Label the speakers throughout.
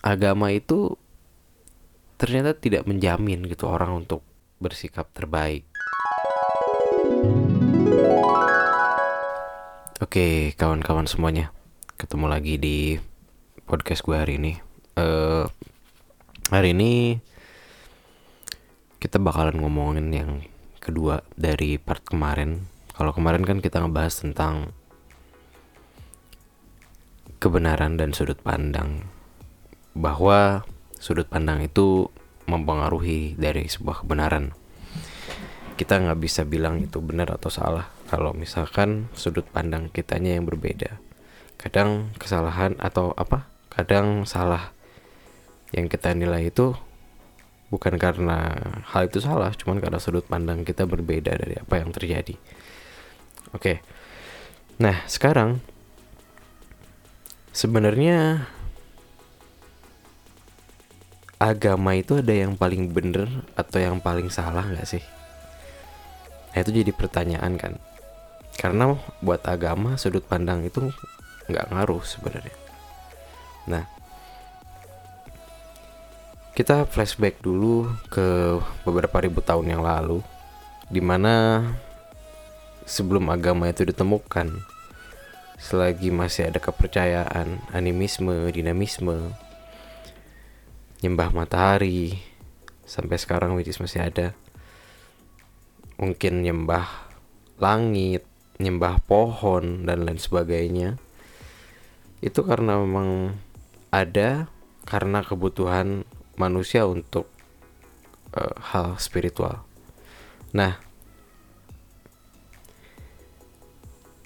Speaker 1: agama itu ternyata tidak menjamin gitu orang untuk bersikap terbaik. Oke, kawan-kawan semuanya, ketemu lagi di podcast gue hari ini. Uh, hari ini kita bakalan ngomongin yang kedua dari part kemarin. Kalau kemarin kan kita ngebahas tentang kebenaran dan sudut pandang, bahwa sudut pandang itu mempengaruhi dari sebuah kebenaran. Kita nggak bisa bilang itu benar atau salah kalau misalkan sudut pandang kitanya yang berbeda. Kadang kesalahan atau apa? Kadang salah yang kita nilai itu bukan karena hal itu salah cuman karena sudut pandang kita berbeda dari apa yang terjadi. Oke. Nah sekarang sebenarnya agama itu ada yang paling bener atau yang paling salah nggak sih? Nah itu jadi pertanyaan kan. Karena buat agama sudut pandang itu nggak ngaruh sebenarnya. Nah kita flashback dulu ke beberapa ribu tahun yang lalu di mana sebelum agama itu ditemukan selagi masih ada kepercayaan animisme dinamisme nyembah matahari sampai sekarang which masih ada mungkin nyembah langit nyembah pohon dan lain sebagainya itu karena memang ada karena kebutuhan manusia untuk uh, hal spiritual. Nah,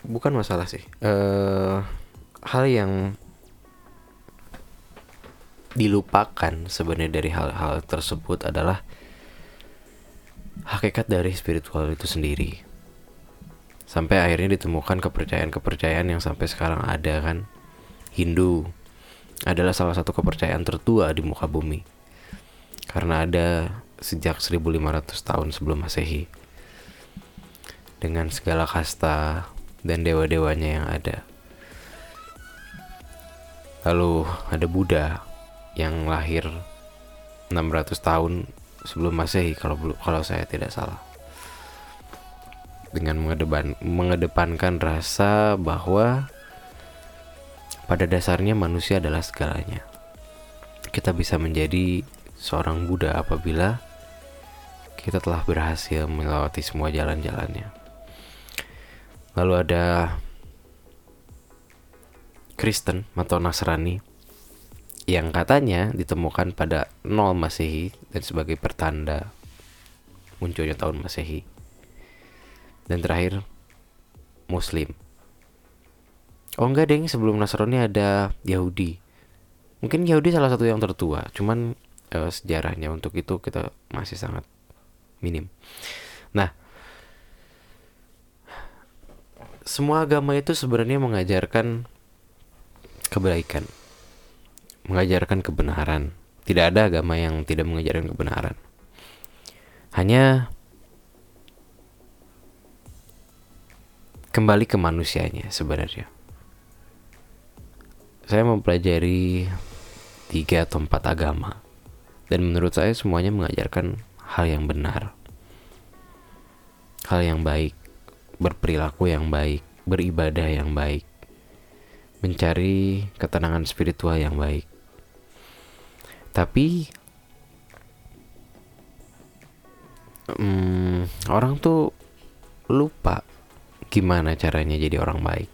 Speaker 1: bukan masalah sih. Uh, hal yang dilupakan sebenarnya dari hal-hal tersebut adalah hakikat dari spiritual itu sendiri. Sampai akhirnya ditemukan kepercayaan-kepercayaan yang sampai sekarang ada kan? Hindu adalah salah satu kepercayaan tertua di muka bumi. Karena ada sejak 1500 tahun sebelum masehi. Dengan segala kasta dan dewa-dewanya yang ada. Lalu ada Buddha yang lahir 600 tahun sebelum masehi kalau kalau saya tidak salah dengan mengedepan, mengedepankan rasa bahwa pada dasarnya manusia adalah segalanya. Kita bisa menjadi seorang Buddha apabila kita telah berhasil melewati semua jalan-jalannya. Lalu ada Kristen atau Nasrani yang katanya ditemukan pada nol Masehi dan sebagai pertanda munculnya tahun Masehi dan terakhir Muslim. Oh enggak deng, sebelum Nasrani ada Yahudi. Mungkin Yahudi salah satu yang tertua, cuman uh, sejarahnya untuk itu kita masih sangat minim. Nah, semua agama itu sebenarnya mengajarkan kebaikan, mengajarkan kebenaran. Tidak ada agama yang tidak mengajarkan kebenaran. Hanya kembali ke manusianya sebenarnya. Saya mempelajari tiga atau empat agama dan menurut saya semuanya mengajarkan hal yang benar, hal yang baik, berperilaku yang baik, beribadah yang baik, mencari ketenangan spiritual yang baik. Tapi hmm, orang tuh lupa gimana caranya jadi orang baik.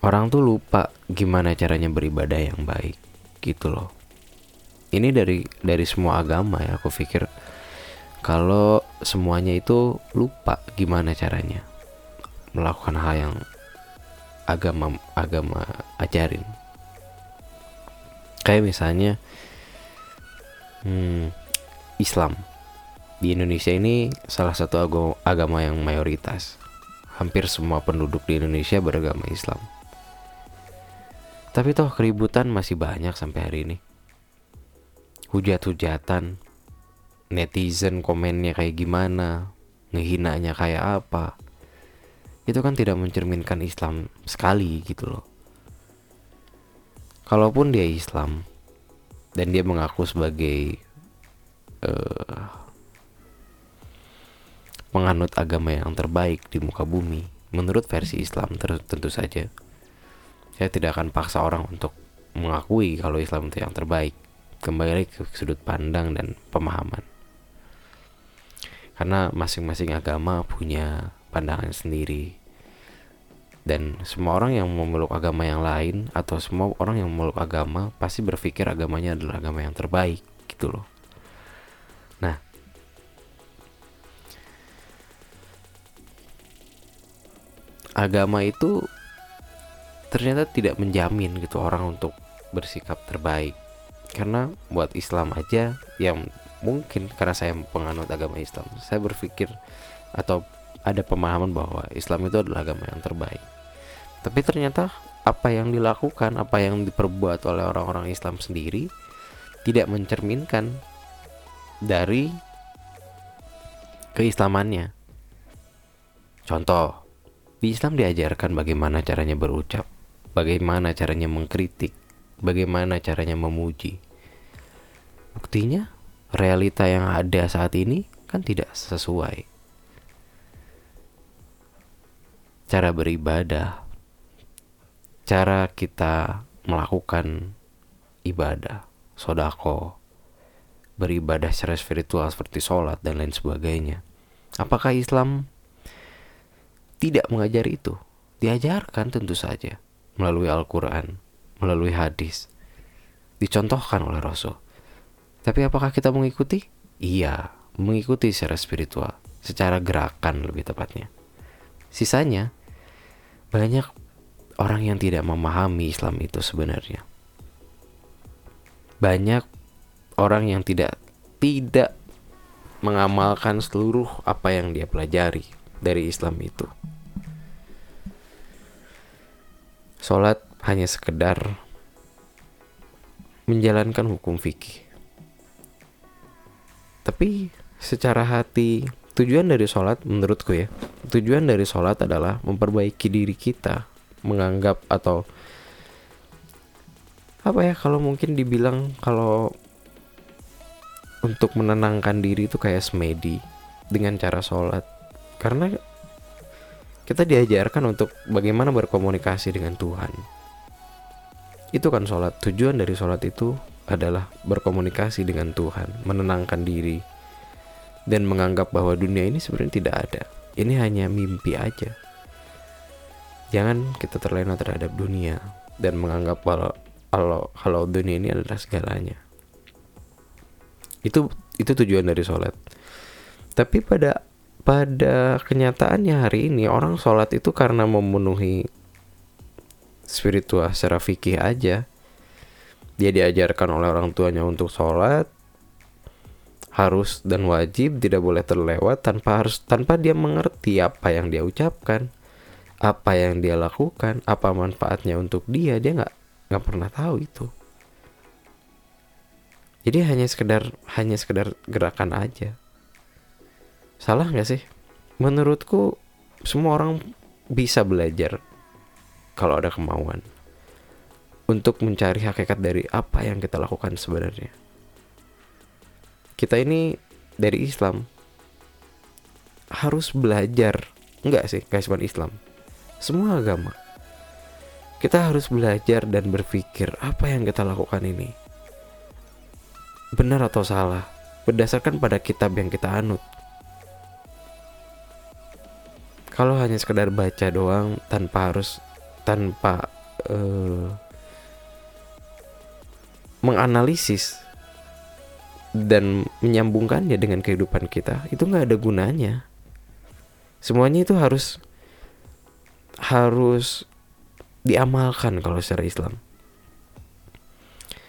Speaker 1: Orang tuh lupa gimana caranya beribadah yang baik, gitu loh. Ini dari dari semua agama ya, aku pikir kalau semuanya itu lupa gimana caranya melakukan hal yang agama agama ajarin. Kayak misalnya hmm, Islam di Indonesia ini salah satu agama yang mayoritas. Hampir semua penduduk di Indonesia beragama Islam. Tapi toh keributan masih banyak sampai hari ini. Hujat-hujatan, netizen komennya kayak gimana, ngehinanya kayak apa. Itu kan tidak mencerminkan Islam sekali gitu loh. Kalaupun dia Islam dan dia mengaku sebagai uh, penganut agama yang terbaik di muka bumi menurut versi Islam tentu saja saya tidak akan paksa orang untuk mengakui kalau Islam itu yang terbaik. Kembali ke sudut pandang dan pemahaman. Karena masing-masing agama punya pandangan sendiri dan semua orang yang memeluk agama yang lain atau semua orang yang memeluk agama pasti berpikir agamanya adalah agama yang terbaik gitu loh. Nah agama itu ternyata tidak menjamin gitu orang untuk bersikap terbaik. Karena buat Islam aja yang mungkin karena saya penganut agama Islam saya berpikir atau ada pemahaman bahwa Islam itu adalah agama yang terbaik tapi ternyata apa yang dilakukan apa yang diperbuat oleh orang-orang Islam sendiri tidak mencerminkan dari keislamannya contoh di Islam diajarkan bagaimana caranya berucap bagaimana caranya mengkritik bagaimana caranya memuji buktinya realita yang ada saat ini kan tidak sesuai. Cara beribadah, cara kita melakukan ibadah, sodako, beribadah secara spiritual seperti sholat dan lain sebagainya. Apakah Islam tidak mengajari itu? Diajarkan tentu saja melalui Al-Quran, melalui hadis, dicontohkan oleh Rasul. Tapi apakah kita mengikuti? Iya, mengikuti secara spiritual, secara gerakan lebih tepatnya. Sisanya, banyak orang yang tidak memahami Islam itu sebenarnya. Banyak orang yang tidak tidak mengamalkan seluruh apa yang dia pelajari dari Islam itu. Sholat hanya sekedar menjalankan hukum fikih tapi secara hati tujuan dari sholat menurutku ya tujuan dari sholat adalah memperbaiki diri kita menganggap atau apa ya kalau mungkin dibilang kalau untuk menenangkan diri itu kayak semedi dengan cara sholat karena kita diajarkan untuk bagaimana berkomunikasi dengan Tuhan itu kan sholat tujuan dari sholat itu adalah berkomunikasi dengan Tuhan, menenangkan diri, dan menganggap bahwa dunia ini sebenarnya tidak ada. Ini hanya mimpi aja. Jangan kita terlena terhadap dunia dan menganggap kalau kalau kalau dunia ini adalah segalanya. Itu itu tujuan dari sholat. Tapi pada pada kenyataannya hari ini orang sholat itu karena memenuhi spiritual secara fikih aja dia diajarkan oleh orang tuanya untuk sholat harus dan wajib tidak boleh terlewat tanpa harus tanpa dia mengerti apa yang dia ucapkan apa yang dia lakukan apa manfaatnya untuk dia dia nggak nggak pernah tahu itu. Jadi hanya sekedar hanya sekedar gerakan aja. Salah nggak sih? Menurutku semua orang bisa belajar kalau ada kemauan untuk mencari hakikat dari apa yang kita lakukan sebenarnya. Kita ini dari Islam harus belajar, enggak sih, guys, bukan Islam. Semua agama. Kita harus belajar dan berpikir apa yang kita lakukan ini benar atau salah berdasarkan pada kitab yang kita anut. Kalau hanya sekedar baca doang tanpa harus tanpa uh, menganalisis dan menyambungkannya dengan kehidupan kita itu nggak ada gunanya semuanya itu harus harus diamalkan kalau secara Islam.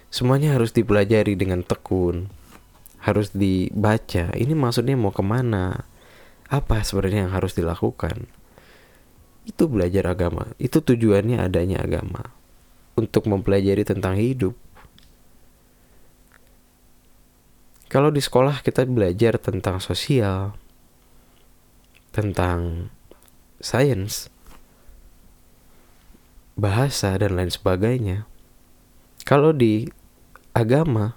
Speaker 1: Semuanya harus dipelajari dengan tekun harus dibaca. Ini maksudnya mau ke mana? Apa sebenarnya yang harus dilakukan? Itu belajar agama. Itu tujuannya adanya agama. Untuk mempelajari tentang hidup. Kalau di sekolah kita belajar tentang sosial, tentang sains, bahasa dan lain sebagainya. kalau di agama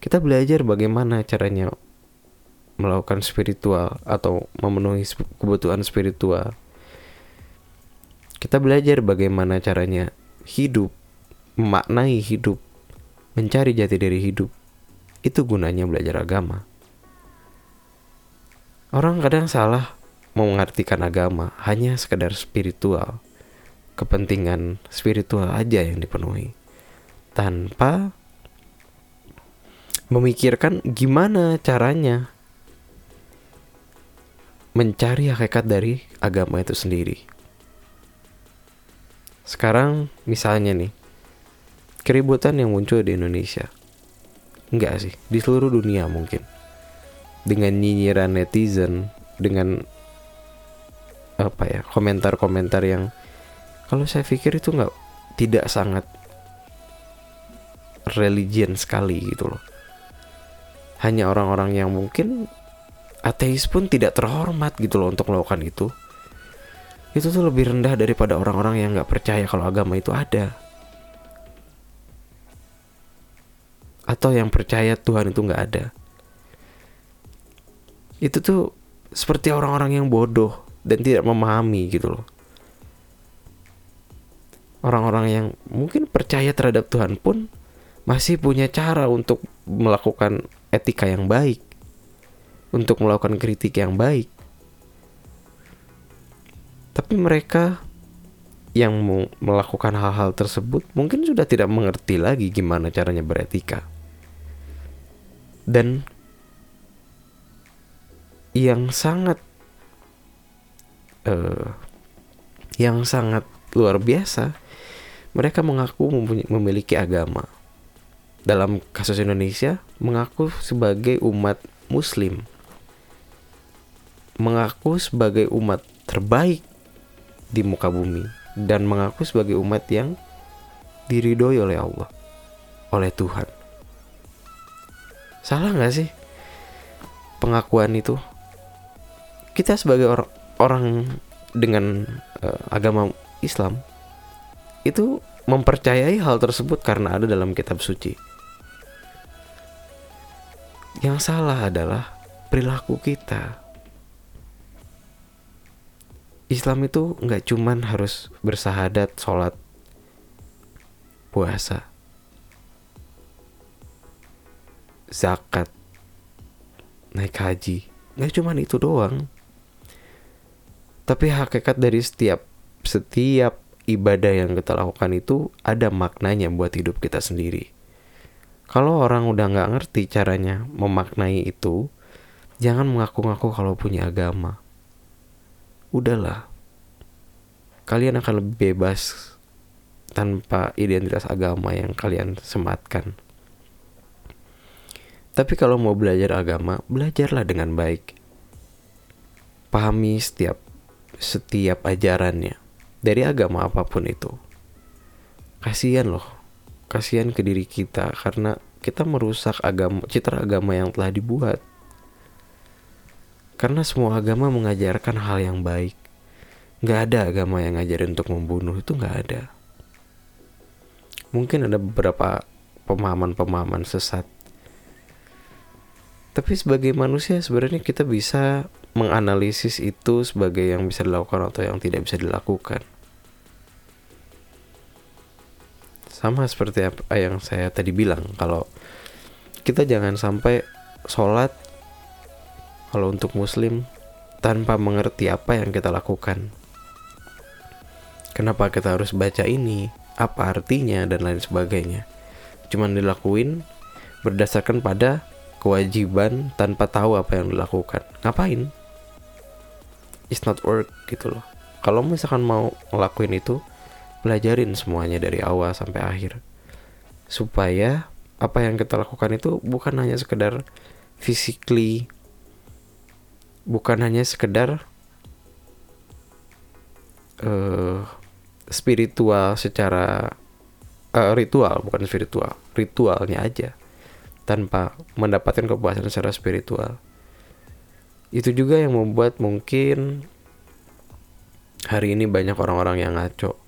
Speaker 1: kita belajar bagaimana caranya melakukan spiritual atau memenuhi kebutuhan spiritual. Kita belajar bagaimana caranya hidup, memaknai hidup, mencari jati diri hidup. Itu gunanya belajar agama. Orang kadang salah mengartikan agama hanya sekedar spiritual. Kepentingan spiritual aja yang dipenuhi. Tanpa memikirkan gimana caranya mencari hakikat dari agama itu sendiri. Sekarang misalnya nih, keributan yang muncul di Indonesia. Enggak sih, di seluruh dunia mungkin. Dengan nyinyiran netizen, dengan apa ya, komentar-komentar yang kalau saya pikir itu nggak tidak sangat religion sekali gitu loh. Hanya orang-orang yang mungkin ateis pun tidak terhormat gitu loh untuk melakukan itu. Itu tuh lebih rendah daripada orang-orang yang nggak percaya kalau agama itu ada. Atau yang percaya Tuhan itu nggak ada. Itu tuh seperti orang-orang yang bodoh dan tidak memahami gitu loh orang-orang yang mungkin percaya terhadap Tuhan pun masih punya cara untuk melakukan etika yang baik untuk melakukan kritik yang baik. Tapi mereka yang melakukan hal-hal tersebut mungkin sudah tidak mengerti lagi gimana caranya beretika. Dan yang sangat uh, yang sangat luar biasa, mereka mengaku memiliki agama. Dalam kasus Indonesia, mengaku sebagai umat Muslim mengaku sebagai umat terbaik di muka bumi dan mengaku sebagai umat yang diridhoi oleh Allah, oleh Tuhan. Salah nggak sih pengakuan itu? Kita sebagai or orang dengan uh, agama Islam itu mempercayai hal tersebut karena ada dalam kitab suci. Yang salah adalah perilaku kita Islam itu nggak cuman harus bersahadat, sholat, puasa, zakat, naik haji. Nggak cuman itu doang. Tapi hakikat dari setiap setiap ibadah yang kita lakukan itu ada maknanya buat hidup kita sendiri. Kalau orang udah nggak ngerti caranya memaknai itu, jangan mengaku-ngaku kalau punya agama udahlah kalian akan lebih bebas tanpa identitas agama yang kalian sematkan. Tapi kalau mau belajar agama, belajarlah dengan baik. Pahami setiap setiap ajarannya dari agama apa pun itu. Kasihan loh, kasihan ke diri kita karena kita merusak agama citra agama yang telah dibuat. Karena semua agama mengajarkan hal yang baik. Gak ada agama yang ngajarin untuk membunuh itu gak ada. Mungkin ada beberapa pemahaman-pemahaman sesat. Tapi sebagai manusia sebenarnya kita bisa menganalisis itu sebagai yang bisa dilakukan atau yang tidak bisa dilakukan. Sama seperti apa yang saya tadi bilang, kalau kita jangan sampai sholat kalau untuk muslim tanpa mengerti apa yang kita lakukan. Kenapa kita harus baca ini? Apa artinya dan lain sebagainya. Cuman dilakuin berdasarkan pada kewajiban tanpa tahu apa yang dilakukan. Ngapain? It's not work gitu loh. Kalau misalkan mau ngelakuin itu, belajarin semuanya dari awal sampai akhir. Supaya apa yang kita lakukan itu bukan hanya sekedar physically bukan hanya sekedar uh, spiritual secara uh, ritual bukan spiritual ritualnya aja tanpa mendapatkan kepuasan secara spiritual itu juga yang membuat mungkin hari ini banyak orang-orang yang ngaco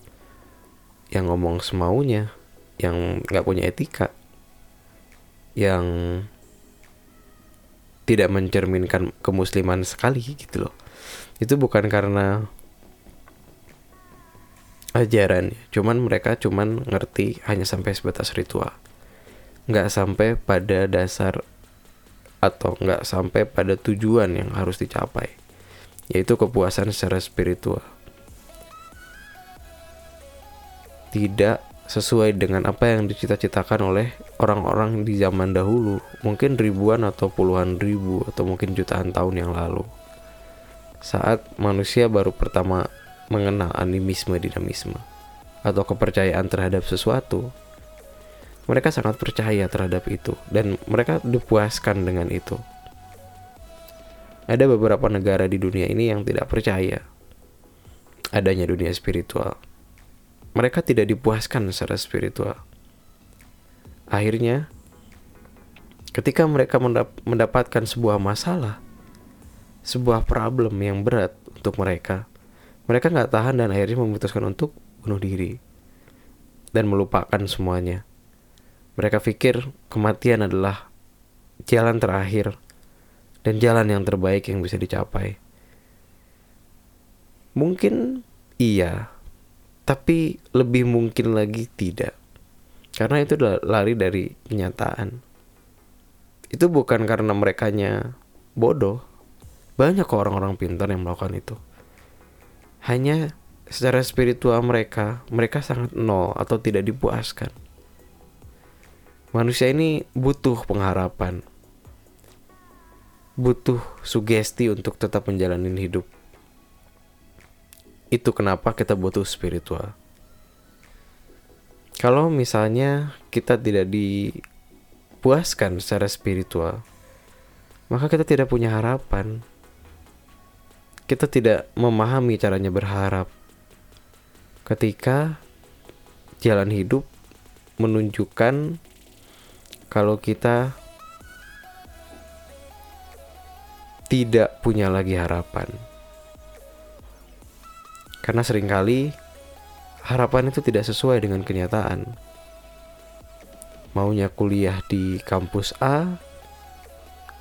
Speaker 1: yang ngomong semaunya yang nggak punya etika yang tidak mencerminkan kemusliman sekali gitu loh. Itu bukan karena ajaran cuman mereka cuman ngerti hanya sampai sebatas ritual. Nggak sampai pada dasar atau nggak sampai pada tujuan yang harus dicapai yaitu kepuasan secara spiritual tidak sesuai dengan apa yang dicita-citakan oleh orang-orang di zaman dahulu, mungkin ribuan atau puluhan ribu atau mungkin jutaan tahun yang lalu. Saat manusia baru pertama mengenal animisme dinamisme atau kepercayaan terhadap sesuatu, mereka sangat percaya terhadap itu dan mereka dipuaskan dengan itu. Ada beberapa negara di dunia ini yang tidak percaya adanya dunia spiritual mereka tidak dipuaskan secara spiritual. Akhirnya, ketika mereka mendapatkan sebuah masalah, sebuah problem yang berat untuk mereka, mereka nggak tahan dan akhirnya memutuskan untuk bunuh diri dan melupakan semuanya. Mereka pikir kematian adalah jalan terakhir dan jalan yang terbaik yang bisa dicapai. Mungkin iya, tapi lebih mungkin lagi tidak. Karena itu lari dari kenyataan. Itu bukan karena mereka bodoh. Banyak kok orang-orang pintar yang melakukan itu. Hanya secara spiritual mereka, mereka sangat nol atau tidak dipuaskan. Manusia ini butuh pengharapan. Butuh sugesti untuk tetap menjalani hidup itu kenapa kita butuh spiritual. Kalau misalnya kita tidak dipuaskan secara spiritual, maka kita tidak punya harapan. Kita tidak memahami caranya berharap. Ketika jalan hidup menunjukkan kalau kita tidak punya lagi harapan. Karena sering kali harapan itu tidak sesuai dengan kenyataan. Maunya kuliah di kampus A,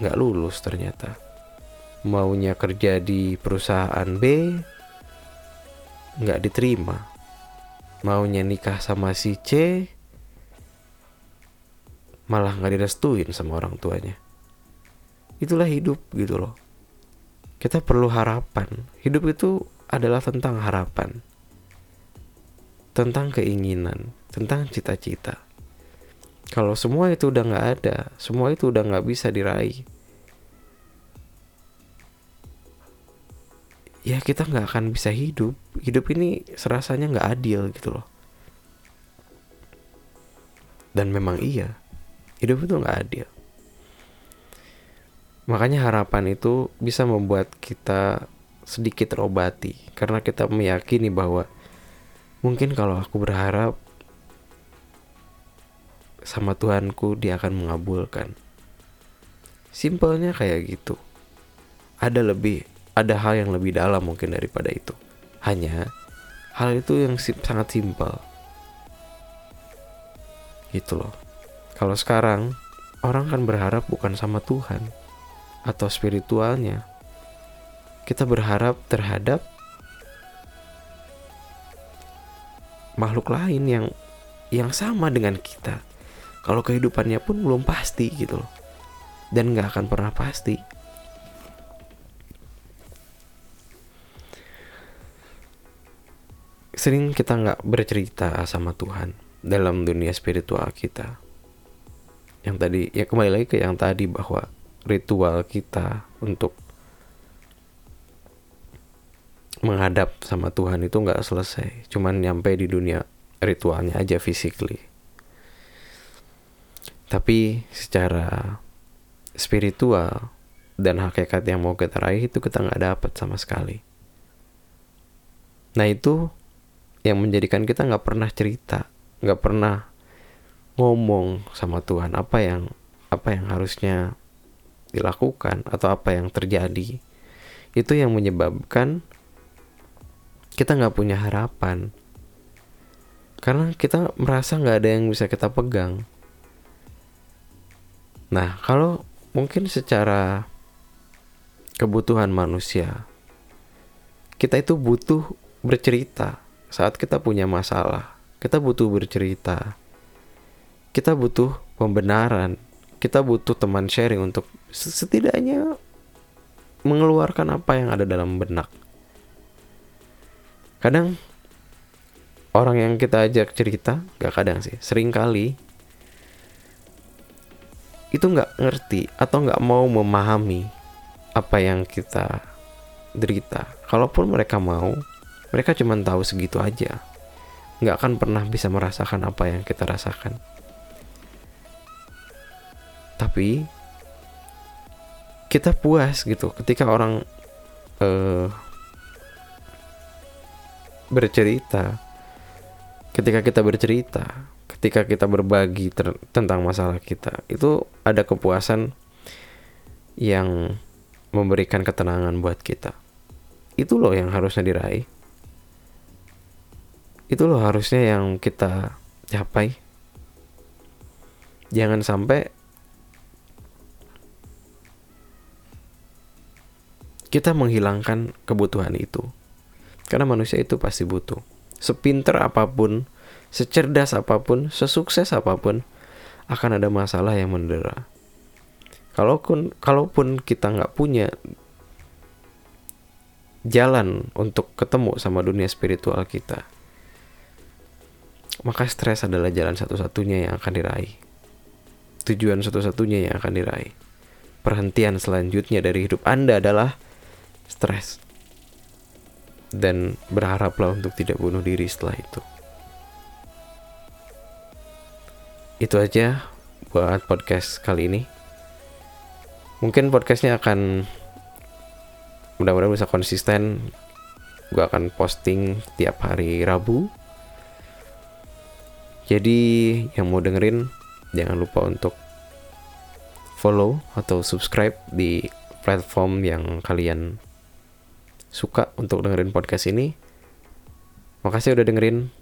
Speaker 1: nggak lulus ternyata. Maunya kerja di perusahaan B, nggak diterima. Maunya nikah sama si C, malah nggak direstuin sama orang tuanya. Itulah hidup gitu loh. Kita perlu harapan. Hidup itu adalah tentang harapan, tentang keinginan, tentang cita-cita. Kalau semua itu udah nggak ada, semua itu udah nggak bisa diraih, ya kita nggak akan bisa hidup. Hidup ini serasanya nggak adil gitu loh. Dan memang iya, hidup itu nggak adil. Makanya harapan itu bisa membuat kita sedikit terobati karena kita meyakini bahwa mungkin kalau aku berharap sama Tuhanku dia akan mengabulkan. Simpelnya kayak gitu. Ada lebih, ada hal yang lebih dalam mungkin daripada itu. Hanya hal itu yang sangat simpel. Gitu loh. Kalau sekarang orang kan berharap bukan sama Tuhan atau spiritualnya, kita berharap terhadap makhluk lain yang yang sama dengan kita. Kalau kehidupannya pun belum pasti gitu loh. Dan nggak akan pernah pasti. Sering kita nggak bercerita sama Tuhan dalam dunia spiritual kita. Yang tadi, ya kembali lagi ke yang tadi bahwa ritual kita untuk menghadap sama Tuhan itu nggak selesai. Cuman nyampe di dunia ritualnya aja physically. Tapi secara spiritual dan hakikat yang mau kita raih itu kita nggak dapat sama sekali. Nah itu yang menjadikan kita nggak pernah cerita nggak pernah ngomong sama Tuhan apa yang apa yang harusnya dilakukan atau apa yang terjadi itu yang menyebabkan kita nggak punya harapan. Karena kita merasa nggak ada yang bisa kita pegang. Nah kalau mungkin secara kebutuhan manusia kita itu butuh bercerita saat kita punya masalah. Kita butuh bercerita kita butuh pembenaran. Kita butuh teman sharing untuk setidaknya mengeluarkan apa yang ada dalam benak. Kadang orang yang kita ajak cerita gak kadang sih sering kali itu nggak ngerti atau nggak mau memahami apa yang kita derita. Kalaupun mereka mau mereka cuma tahu segitu aja. Nggak akan pernah bisa merasakan apa yang kita rasakan tapi kita puas gitu ketika orang uh, bercerita. Ketika kita bercerita ketika kita berbagi tentang masalah kita itu ada kepuasan yang memberikan ketenangan buat kita. Itu loh yang harusnya diraih. Itu loh harusnya yang kita capai. Jangan sampai kita menghilangkan kebutuhan itu karena manusia itu pasti butuh. Sepinter apa pun, secerdas apa pun, sesukses apa pun, akan ada masalah yang mendera. Kalaupun kalaupun kita nggak punya jalan untuk ketemu sama dunia spiritual kita, maka stres adalah jalan satu-satunya yang akan diraih. Tujuan satu-satunya yang akan diraih. Perhentian selanjutnya dari hidup Anda adalah stres dan berharaplah untuk tidak bunuh diri setelah itu. Itu aja buat podcast kali ini. Mungkin podcastnya akan mudah-mudahan bisa konsisten. Gue akan posting tiap hari Rabu. Jadi yang mau dengerin jangan lupa untuk follow atau subscribe di platform yang kalian suka untuk dengerin podcast ini. Makasih udah dengerin.